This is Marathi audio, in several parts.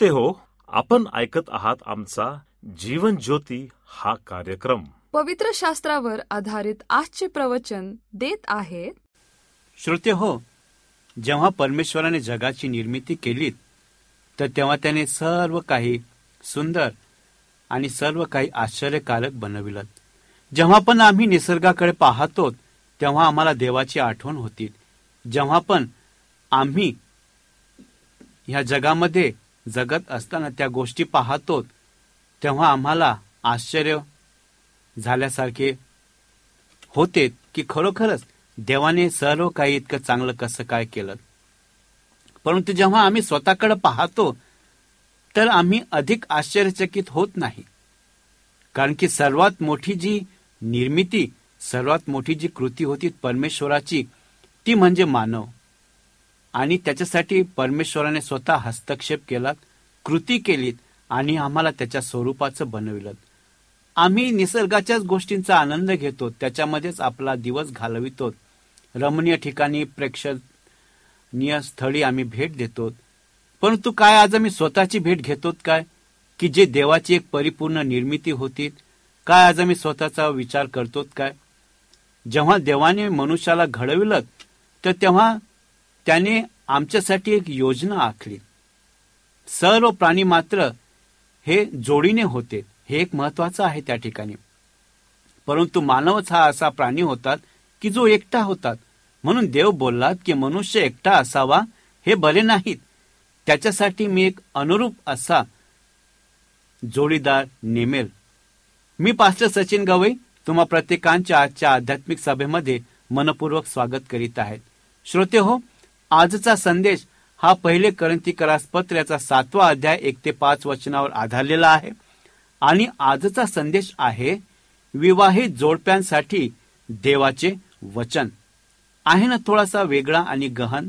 श्रोते हो आपण ऐकत आहात आमचा जीवन ज्योती हा कार्यक्रम. पवित्र शास्त्रावर आधारित आजचे प्रवचन देत आहेत श्रोते हो जेव्हा परमेश्वराने जगाची निर्मिती केली तर तेव्हा त्याने सर्व काही सुंदर आणि सर्व काही आश्चर्यकारक बनविलं जेव्हा पण आम्ही निसर्गाकडे पाहतो तेव्हा आम्हाला देवाची आठवण होती जेव्हा पण आम्ही ह्या जगामध्ये जगत असताना त्या गोष्टी पाहतो तेव्हा आम्हाला आश्चर्य झाल्यासारखे होते की खरोखरच देवाने सर्व काही इतकं चांगलं कसं काय केलं. परंतु जेव्हा आम्ही स्वतःकडे पाहतो तर आम्ही अधिक आश्चर्यचकित होत नाही. कारण की सर्वात मोठी जी निर्मिती सर्वात मोठी जी कृती होती परमेश्वराची ती म्हणजे मानव. आणि त्याच्यासाठी परमेश्वराने स्वतः हस्तक्षेप केला कृती केलीत आणि आम्हाला त्याच्या स्वरूपाचं बनविलं आम्ही निसर्गाच्याच गोष्टींचा आनंद घेतो त्याच्यामध्येच आपला दिवस घालवितो. रमणीय ठिकाणी प्रेक्षणीय स्थळी आम्ही भेट देतो. परंतु काय आज आम्ही स्वतःची भेट घेतो काय? की जे देवाची एक परिपूर्ण निर्मिती होती काय आज आम्ही स्वतःचा विचार करतो काय? जेव्हा देवाने मनुष्याला घडविलं तर तेव्हा त्याने आमच्यासाठी एक योजना आखली. सर्व प्राणी मात्र हे जोडीने होते. हे एक महत्वाचं आहे त्या ठिकाणी. परंतु मानवच हा असा प्राणी होतात की जो एकटा होतात. म्हणून देव बोललात की मनुष्य एकटा असावा हे बरे नाहीत. त्याच्यासाठी मी एक अनुरूप असा जोडीदार नेमेल. मी पास्टर सचिन गवई तुम्हा प्रत्येकांच्या आजच्या आध्यात्मिक सभेमध्ये मनपूर्वक स्वागत करीत आहेत श्रोते हो आजचा संदेश हा पहिले करंतीकरास पत्र याचा सातवा अध्याय एक ते पाच वचनावर आधारलेला आहे. आणि आजचा संदेश आहे विवाहित जोडप्यांसाठी देवाचे वचन. आहे ना थोडासा वेगळा आणि गहन?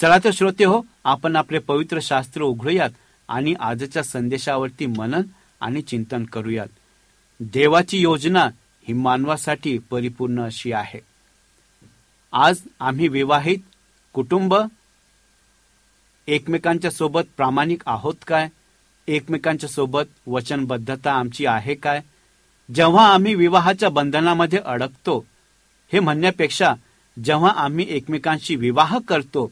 चला तर श्रोते हो आपण आपले पवित्र शास्त्र उघडूयात आणि आजच्या संदेशावरती मनन आणि चिंतन करूयात. देवाची योजना ही मानवासाठी परिपूर्ण अशी आहे. आज आम्ही विवाहित कुटुंब एकमेकांच्या सोबत प्रामाणिक आहोत काय? एकमेकांच्या सोबत वचनबद्धता आमची आहे काय? जेव्हा आम्ही विवाहाच्या बंधनामध्ये अडकतो हे म्हणण्यापेक्षा जेव्हा आम्ही एकमेकांशी विवाह करतो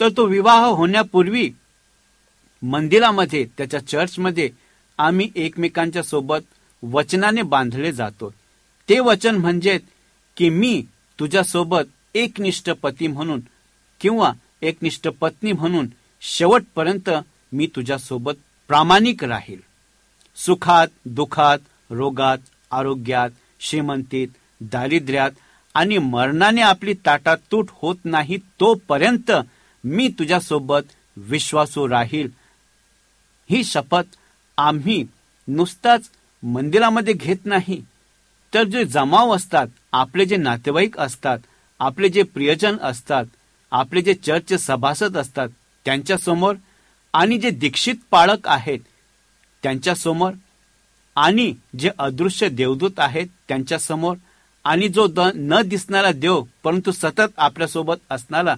तर तो विवाह होण्यापूर्वी मंदिरामध्ये त्याच्या चर्चमध्ये आम्ही एकमेकांच्या सोबत वचनाने बांधले जातो. ते वचन म्हणजे की मी तुझ्यासोबत एकनिष्ठ पती म्हणून किंवा एकनिष्ठ पत्नी म्हणून शेवटपर्यंत मी तुझ्यासोबत प्रामाणिक राहील. सुखात दुखात रोगात आरोग्यात श्रीमंतीत दारिद्र्यात आणि मरणाने आपली ताटातूट होत नाही तोपर्यंत मी तुझ्यासोबत विश्वासू राहील. ही शपथ आम्ही नुसताच मंदिरामध्ये घेत नाही. तर जे जमाव असतात आपले जे नातेवाईक असतात आपले जे प्रियजन असतात आपले जे चर्च सभासद असतात त्यांच्यासमोर आणि जे दीक्षित पाळक आहेत त्यांच्यासमोर आणि जे अदृश्य देवदूत आहेत त्यांच्यासमोर आणि जो द न दिसणारा देव परंतु सतत आपल्यासोबत असणारा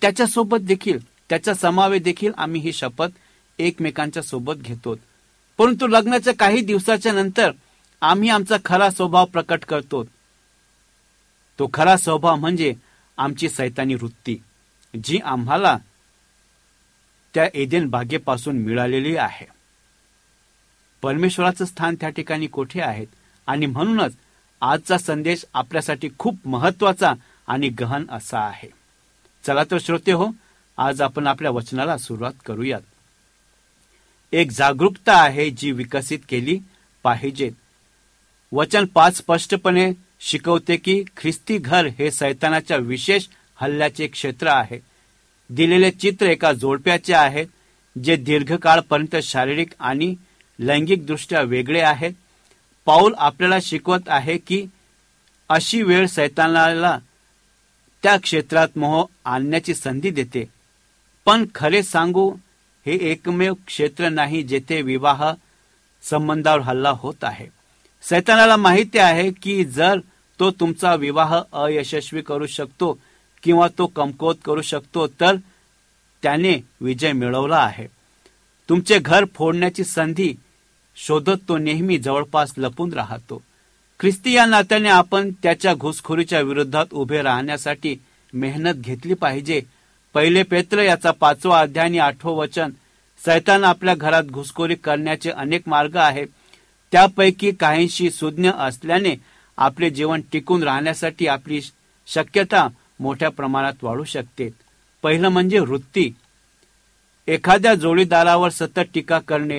त्याच्यासोबत देखील त्याचा समावेश देखील आम्ही ही शपथ एकमेकांच्या सोबत घेतो. परंतु लग्नाच्या काही दिवसाच्या नंतर आम्ही आमचा खरा स्वभाव प्रकट करतो. तो खरा स्वभाव म्हणजे आमची सैतानी वृत्ती जी आम्हाला त्या एदेन बागेपासून मिळालेली आहे. परमेश्वराचं स्थान त्या ठिकाणी कोठे आहेत आणि म्हणूनच आजचा संदेश आपल्यासाठी खूप महत्त्वाचा आणि गहन असा आहे. चला तर श्रोते हो आज आपण आपल्या वचनाला सुरुवात करूयात. एक जागरूकता आहे जी विकसित केली पाहिजे. वचन पाच स्पष्टपणे शिकवते की ख्रिस्ती घर हे सैतानाच्या विशेष हल्ल्याचे क्षेत्र आहे. दिलेले चित्र एका जोडप्याचे आहे जे दीर्घकाळपर्यंत शारीरिक आणि लैंगिकदृष्ट्या वेगळे आहेत पाऊल आपल्याला शिकवत आहे की अशी वेळ सैतानाला त्या क्षेत्रात मोह आणण्याची संधी देते. पण खरे सांगू हे एकमेव क्षेत्र नाही जेथे विवाह संबंधावर हल्ला होत आहे. सैतानाला माहिती आहे की जर तो तुमचा विवाह अयशस्वी करू शकतो किंवा तो कमकुवत करू शकतो तर त्याने विजय मिळवला आहे. तुमचे घर फोडण्याची संधी शोधत तो नेहमी जवळपास लपून राहतो. ख्रिस्ती या नात्याने आपण त्याच्या घुसखोरीच्या विरोधात उभे राहण्यासाठी मेहनत घेतली पाहिजे. पहिले पेत्र याचा पाचवा अध्याय आणि आठवं वचन सैतान आपल्या घरात घुसखोरी करण्याचे अनेक मार्ग आहेत. त्यापैकी काहींशी सुज्ञ असल्याने आपले जीवन टिकून राहण्यासाठी आपली शक्यता मोठ्या प्रमाणात वाढू शकते. पहिलं म्हणजे वृत्ती. एखाद्या जोडीदारावर सतत टीका करणे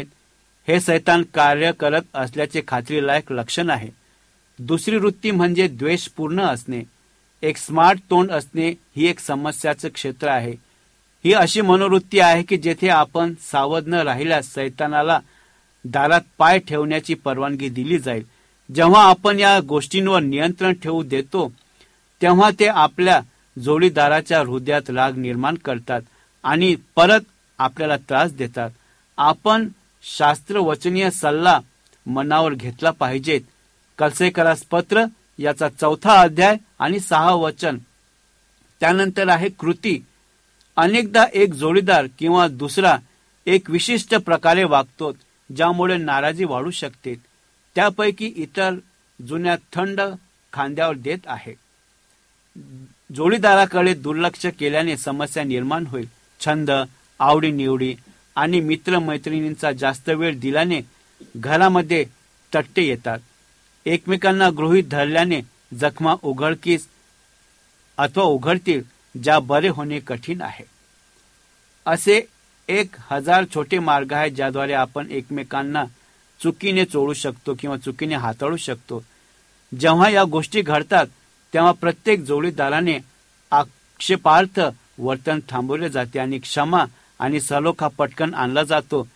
हे सैतान कार्य करत असल्याचे खात्रीलायक लक्षण आहे. दुसरी वृत्ती म्हणजे द्वेषपूर्ण असणे. एक स्मार्ट तोंड असणे ही एक समस्याचं क्षेत्र आहे. ही अशी मनोवृत्ती आहे की जेथे आपण सावध न राहिल्यास सैतानाला दारात पाय ठेवण्याची परवानगी दिली जाईल. जेव्हा आपण या गोष्टींवर नियंत्रण ठेवू देतो तेव्हा ते आपल्या जोडीदाराच्या हृदयात राग निर्माण करतात आणि परत आपल्याला त्रास देतात. आपण शास्त्रवचनीय सल्ला मनावर घेतला पाहिजेत कलसेकरास पत्र याचा चौथा अध्याय आणि सहा वचन. त्यानंतर आहे कृती. अनेकदा एक जोडीदार किंवा दुसरा एक विशिष्ट प्रकारे वागतो. ज्यामुळे नाराजी वाढू शकते. त्यापैकी इतर जुन्या थंड खांद्यावर देत आहे. जोडीदाराकडे दुर्लक्ष केल्याने समस्या निर्माण होईल. छंद आवडीनिवडी आणि मित्रमैत्रिणींचा जास्त वेळ दिल्याने घरामध्ये तट्टे येतात. एकमेकांना गृहीत धरल्याने जखमा उघडकीस अथवा उघडतील ज्या बरे होणे कठीण आहे. असे एक हजार छोटे मार्ग आहेत ज्याद्वारे आपण एकमेकांना चुकीने चोळू शकतो किंवा चुकीने हाताळू शकतो. जेव्हा या गोष्टी घडतात तेव्हा प्रत्येक जोडीदाराने आक्षेपार्थ वर्तन थांबवले जाते आणि क्षमा आणि सलोखा पटकन आणला जातो.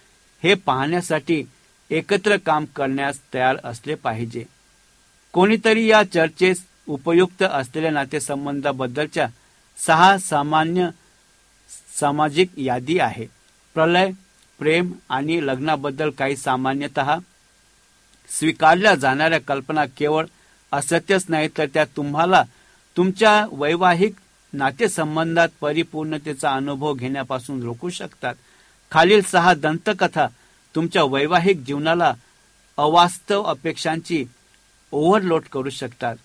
हे पाहण्यासाठी एकत्र काम करण्यास तयार असले पाहिजे. कोणीतरी या चर्चेस उपयुक्त असलेल्या नातेसंबंधाबद्दलच्या सहा सामान्य सामाजिक यादी आहे. प्रलय प्रेम आणि लग्नाबद्दल काही सामान्यतः स्वीकारल्या जाणाऱ्या कल्पना केवळ असत्यच नाही तर त्या तुम्हाला तुमच्या वैवाहिक नातेसंबंधात परिपूर्णतेचा अनुभव घेण्यापासून रोखू शकतात. खालील सहा दंतकथा तुमच्या वैवाहिक जीवनाला अवास्तव अपेक्षांची ओव्हरलोड करू शकतात.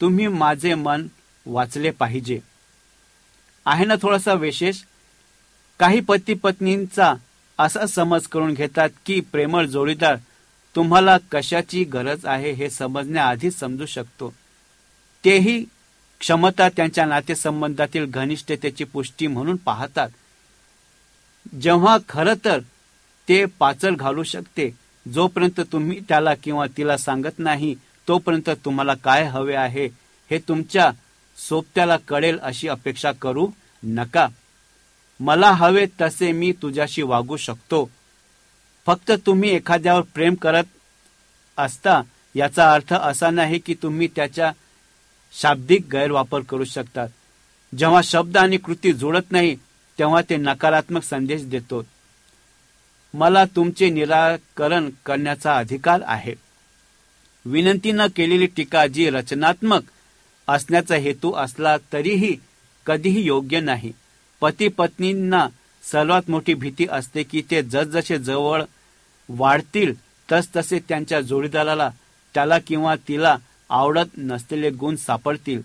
तुम्ही माझे मन वाचले पाहिजे. आहे ना थोडासा विशेष? काही पती पत्नींचा असा समज करून घेतात की प्रेमळ जोडीदार तुम्हाला कशाची गरज आहे हे समजण्याआधीच समजू शकतो. तेही क्षमता त्यांच्या नातेसंबंधातील घनिष्ठतेची पुष्टी म्हणून पाहतात. जेव्हा खरं तर ते पाचल घालू शकते जोपर्यंत तुम्ही त्याला किंवा तिला सांगत नाही तोपर्यंत तुम्हाला काय हवे आहे हे तुमच्या सोबत्याला कळेल अशी अपेक्षा करू नका. मला हवे तसे मी तुझ्याशी वागू शकतो. फक्त तुम्ही एखाद्यावर प्रेम करत असता याचा अर्थ असा नाही की तुम्ही त्याच्या शाब्दिक गैरवापर करू शकतात. जेव्हा शब्द आणि कृती जुळत नाही तेव्हा ते नकारात्मक संदेश देतो. मला तुमचे निराकरण करण्याचा अधिकार आहे. विनंती न केलेली टीका जी रचनात्मक असण्याचा हेतू असला तरीही कधीही योग्य नाही. पती पत्नींना सर्वात मोठी भीती असते की ते जसजसे जवळ वाढतील तसतसे त्यांच्या जोडीदाराला त्याला किंवा तिला आवडत नसलेले गुण सापडतील.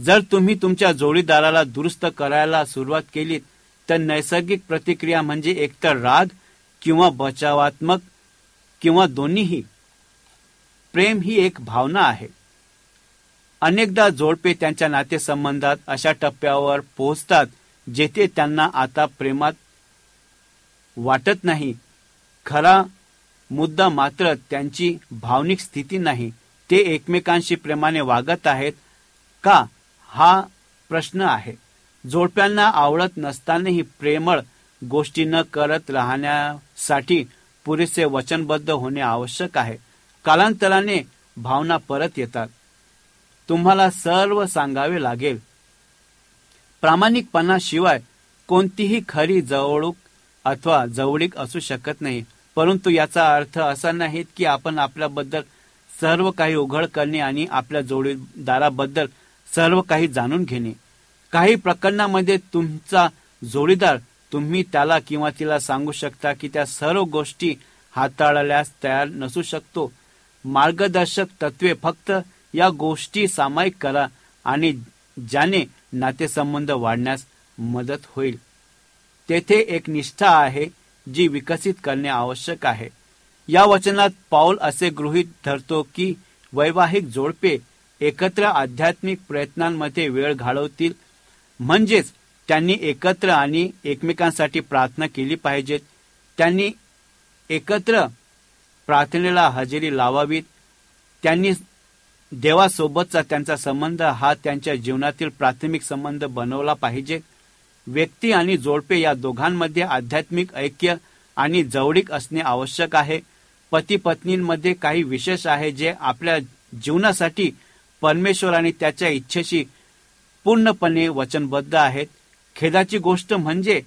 जर तुम्ही तुमच्या जोडीदाराला दुरुस्त करायला सुरुवात केलीत तर नैसर्गिक प्रतिक्रिया म्हणजे एकतर राग किंवा बचावात्मक किंवा दोन्हीही. प्रेम ही एक भावना आहे. अनेकदा जोडपे त्यांच्या नातेसंबंधात अशा टप्प्यावर पोहोचतात जेथे त्यांना आता प्रेमात वाटत नाही खरा मुद्दा मात्र त्यांची भावनिक स्थिती नाही ते एकमेकांशी प्रेमाने वागत आहेत का? हा प्रश्न आहे. जोडप्यांना आवडत नसतानाही प्रेमळ गोष्टी न करत राहण्यासाठी पुरेसे वचनबद्ध होणे आवश्यक आहे. कालांतराने भावना परत येतात. तुम्हाला सर्व सांगावे लागेल. प्रामाणिकपणाशिवाय कोणतीही खरी जवळूक अथवा जवळीक असू शकत नाही. परंतु याचा अर्थ असा नाही की आपण आपल्याबद्दल सर्व काही उघड करणे आणि आपल्या जोडीदाराबद्दल सर्व काही जाणून घेणे. काही प्रकरणामध्ये तुमचा जोडीदार तुम्ही त्याला किंवा तिला सांगू शकता की त्या सर्व गोष्टी हाताळल्यास तयार नसू शकतो. मार्गदर्शक तत्वे फक्त या गोष्टी सामायिक करा आणि ज्याने नातेसंबंध वाढण्यास मदत होईल. तेथे एक निष्ठा आहे जी विकसित करणे आवश्यक आहे. या वचनात पाऊल असे गृहीत धरतो की वैवाहिक जोडपे एकत्र आध्यात्मिक प्रयत्नांमध्ये वेळ घालवतील. म्हणजेच त्यांनी एकत्र आणि एकमेकांसाठी प्रार्थना केली पाहिजेत. त्यांनी एकत्र प्रार्थनेला हजेरी लावावीत. त्यांनी देवासोबतचा त्यांचा संबंध हा त्यांच्या जीवनातील प्राथमिक संबंध बनवला पाहिजे. व्यक्ती आणि जोडपे या दोघांमध्ये आध्यात्मिक ऐक्य आणि जवळीक असणे आवश्यक आहे. पती पत्नींमध्ये काही विशेष आहे जे आपल्या जीवनासाठी परमेश्वर आणि त्याच्या इच्छेशी पूर्णपणे वचनबद्ध आहेत. खेदाची गोष्ट म्हणजे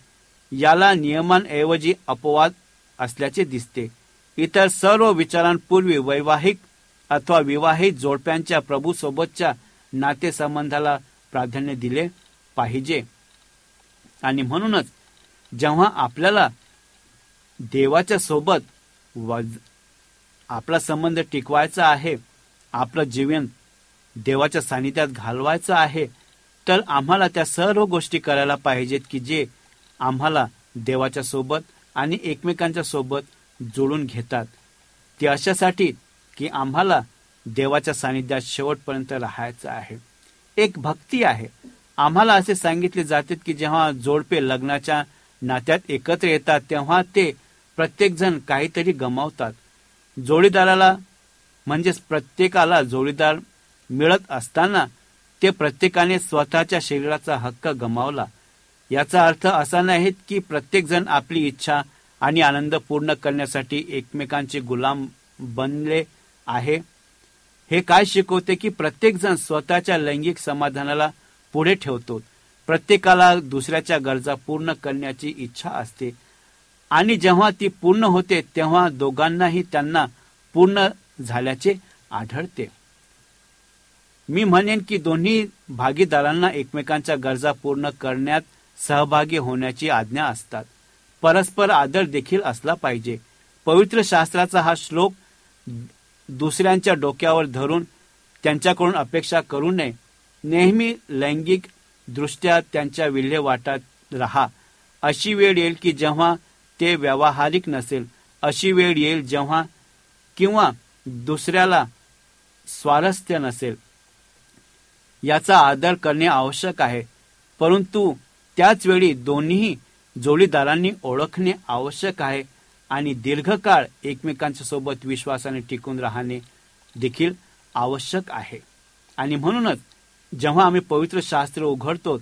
याला नियमांऐवजी अपवाद असल्याचे दिसते. इतर सर्व विचारांपूर्वी वैवाहिक अथवा विवाहित जोडप्यांच्या प्रभूसोबतच्या नातेसंबंधाला प्राधान्य दिले पाहिजे. आणि म्हणूनच जेव्हा आपल्याला देवाच्या सोबत वज- आपला संबंध टिकवायचा आहे आपलं जीवन देवाच्या सानिध्यात घालवायचं आहे तर आम्हाला त्या सर्व गोष्टी करायला पाहिजेत की जे आम्हाला देवाच्या सोबत आणि एकमेकांच्या सोबत जोडून घेतात. ते अशासाठी की आम्हाला देवाच्या सानिध्यात शेवटपर्यंत राहायचं आहे. एक भक्ती आहे. आम्हाला असे सांगितले जाते की जेव्हा जोडपे लग्नाच्या नात्यात एकत्र येतात तेव्हा ते प्रत्येकजण काहीतरी गमावतात. जोडीदाराला म्हणजेच प्रत्येकाला जोडीदार मिळत असताना ते प्रत्येकाने स्वतःच्या शरीराचा हक्क गमावला. याचा अर्थ असा नाही की प्रत्येकजण आपली इच्छा आणि आनंद पूर्ण करण्यासाठी एकमेकांचे गुलाम बनले आहे. हे काय शिकवते की प्रत्येकजण स्वतःच्या लैंगिक समाधानाला पुढे ठेवतो. प्रत्येकाला दुसऱ्याच्या गरजा पूर्ण करण्याची इच्छा असते. आणि जेव्हा ती पूर्ण होते तेव्हा दोघांनाही त्यांना पूर्ण झाल्याचे आढळते. मी म्हणेन की दोन्ही भागीदारांना एकमेकांच्या गरजा पूर्ण करण्यात सहभागी होण्याची आज्ञा असतात. परस्पर आदर देखील असला पाहिजे. पवित्र शास्त्राचा हा श्लोक दुसऱ्यांच्या डोक्यावर धरून त्यांच्याकडून अपेक्षा करू नये. नेहमी लैंगिक दृष्ट्या त्यांच्या विल्हेवाटात राहा. अशी वेळ येईल की जेव्हा ते व्यावहारिक नसेल अशी वेळ येईल जेव्हा किंवा दुसऱ्याला स्वारस्य नसेल. याचा आदर करणे आवश्यक आहे परंतु त्याच वेळी दोन्ही जोडीदारांनी ओळखणे आवश्यक आहे. आणि दीर्घकाळ एकमेकांच्या सोबत विश्वासाने टिकून राहणे देखील आवश्यक आहे. आणि म्हणूनच जेव्हा आम्ही पवित्र शास्त्र उघडतो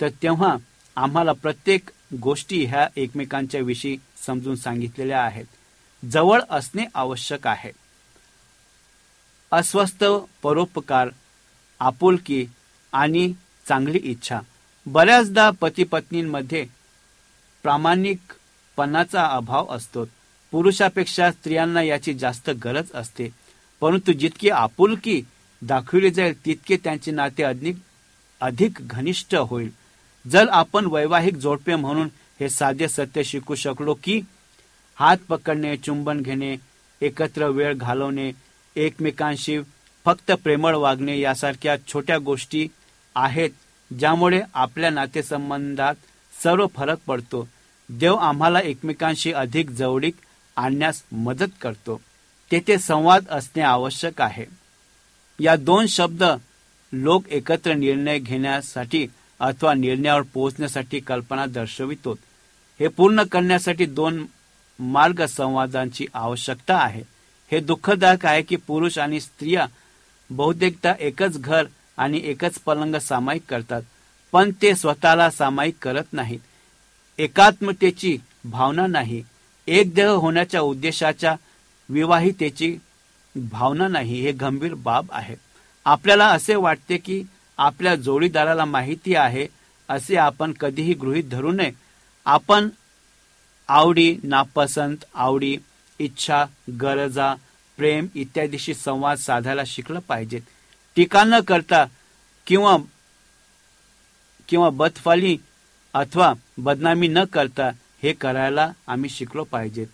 तर तेव्हा आम्हाला प्रत्येक गोष्टी ह्या एकमेकांच्या विषयी समजून सांगितलेल्या आहेत. जवळ असणे आवश्यक आहे. अस्वस्थ परोपकार आपुलकी आणि चांगली इच्छा. बऱ्याचदा पती पत्नींमध्ये पणाचा अभाव असतो. पुरुषापेक्षा स्त्रियांना याची जास्त गरज असते. परंतु जितकी आपुलकी दाखविली जाईल तितके त्यांचे नाते अधिक अधिक घनिष्ठ होईल. जर आपण वैवाहिक जोडपे म्हणून हे साधे सत्य शिकू शकलो की हात पकडणे चुंबन घेणे एकत्र वेळ घालवणे एकमेकांशी फक्त प्रेमळ वागणे यासारख्या छोट्या गोष्टी आहेत ज्यामुळे आपल्या नातेसंबंधात सर्व फरक पडतो. देव आम्हाला एकमेकांशी अधिक जवळीक आणण्यास मदत करतो. तेथे संवाद असणे आवश्यक आहे. या दोन शब्द लोक एकत्र निर्णय घेण्यासाठी अथवा निर्णयावर पोहोचण्यासाठी कल्पना दर्शवितो. हे पूर्ण करण्यासाठी दोन मार्ग संवादांची आवश्यकता आहे. हे दुःखदायक आहे की पुरुष आणि स्त्रिया बहुतेकदा एकच घर आणि एकच पलंग सामायिक करतात पण ते स्वतःला सामायिक करत नाहीत. एकात्मतेची भावना नाही एक देह होण्याच्या उद्देशाच्या विवाहितेची भावना नाही हे गंभीर बाब आहे. आपल्याला असे वाटते की आपल्या जोडीदाराला माहिती आहे असे आपण कधीही गृहीत धरू नये. आपण आवडी नापसंत आवडी इच्छा गरजा प्रेम इत्यादीशी संवाद साधायला शिकलं पाहिजेत. टीका न करता किंवा किंवा बदफाली अथवा बदनामी न करता हे करायला आम्ही शिकलो पाहिजेत.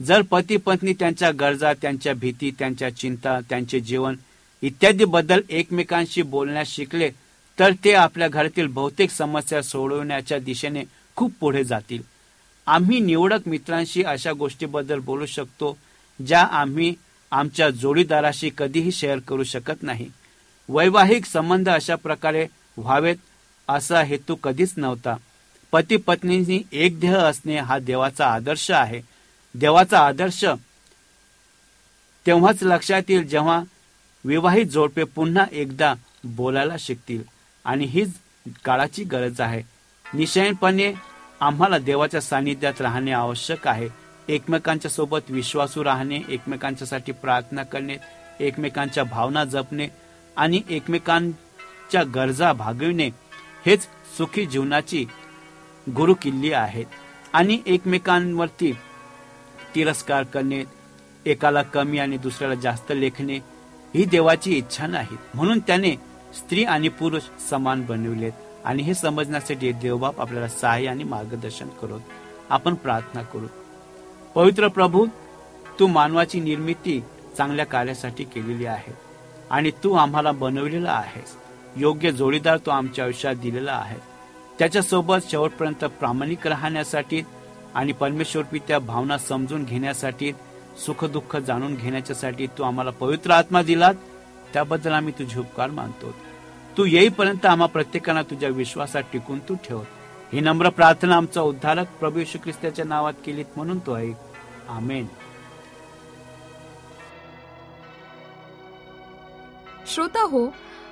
जर पती पत्नी त्यांच्या गरजा त्यांच्या भीती त्यांच्या चिंता त्यांचे जीवन इत्यादी बद्दल एकमेकांशी बोलण्यास शिकले तर ते आपल्या घरातील बहुतेक समस्या सोडवण्याच्या दिशेने खूप पुढे जातील. आम्ही निवडक मित्रांशी अशा गोष्टीबद्दल बोलू शकतो ज्या आम्ही आमच्या जोडीदाराशी कधीही शेअर करू शकत नाही. वैवाहिक संबंध अशा प्रकारे व्हावेत असा हेतू कधीच नव्हता. पती पत्नींनी एक देह असणे हा देवाचा आदर्श आहे. देवाचा आदर्श तेव्हाच लक्षात येईल जेव्हा विवाहित जोडपे पुन्हा एकदा बोलायला शिकतील. आणि हीच काळाची गरज आहे. निश्चयपणे आम्हाला देवाच्या सानिध्यात राहणे आवश्यक आहे. एकमेकांच्या सोबत विश्वासू राहणे एकमेकांच्यासाठी प्रार्थना करणे एकमेकांच्या भावना जपणे आणि एकमेकांच्या गरजा भागविणे हेच सुखी जीवनाची गुरु किल्ली आहेत आणि एकमेकांवरती तिरस्कार करणे एकाला कमी आणि दुसऱ्याला जास्त लेखणे ही देवाची इच्छा नाही. म्हणून त्याने स्त्री आणि पुरुष समान बनविलेत आणि हे समजण्यासाठी देवबाप आपल्याला सहाय्य आणि मार्गदर्शन करू आपण प्रार्थना करू. पवित्र प्रभू तू मानवाची निर्मिती चांगल्या कार्यासाठी केलेली आहे आणि तू आम्हाला बनवलेला आहेस. योग्य जोडीदार तो आमच्या आयुष्यात दिलेला आहे त्याच्यासोबत शेवटपर्यंत प्रामाणिक राहण्यासाठी आणि परमेश्वरपी त्या भावना समजून घेण्यासाठी सुखदुःख जाणून घेण्याच्यासाठी तू आम्हाला पवित्र आत्मा दिलात. त्याबद्दल आम्ही तुझे उपकार मानतो. तू येईपर्यंत आम्हा प्रत्येकाला तुझ्या विश्वासात टिकून तू ठेव. ही नम्र प्रार्थना आमचा उद्धारक प्रभू श्री ख्रिस्ताच्या नावात केलीत म्हणून तो ऐक आमेन. श्रोता हो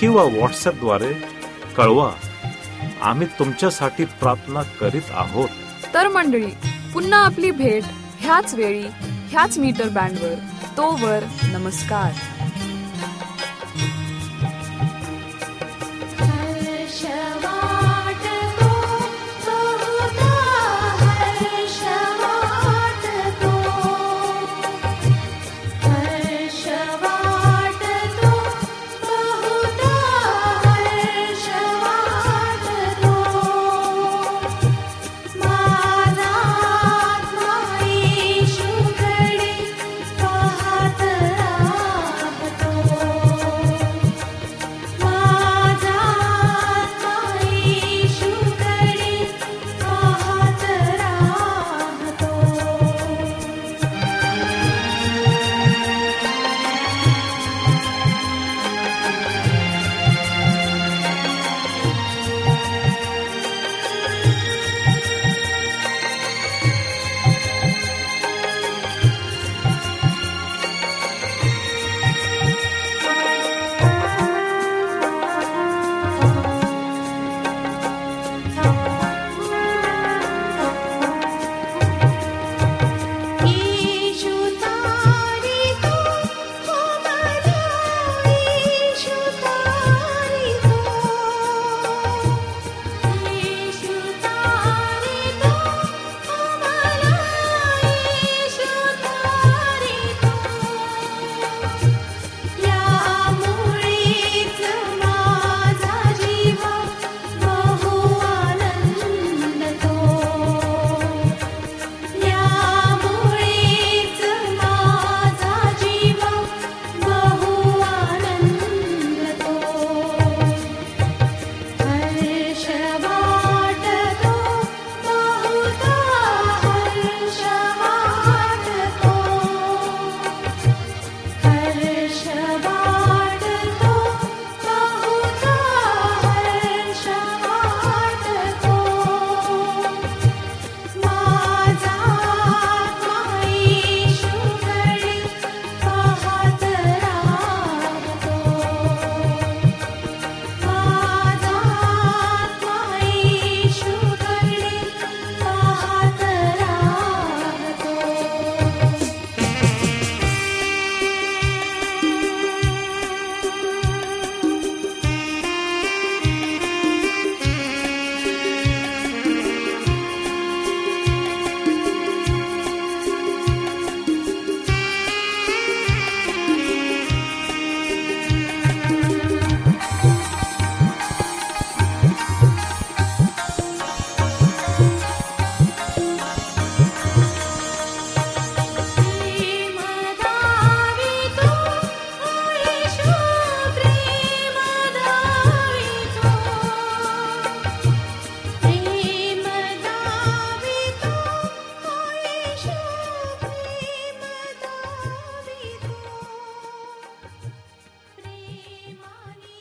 किंवा व्हॉट्सअपद्वारे कळवा. आम्ही तुमच्यासाठी प्रार्थना करीत आहोत. तर मंडळी पुन्हा आपली भेट ह्याच वेळी ह्याच मीटर बँडवर तोवर नमस्कार.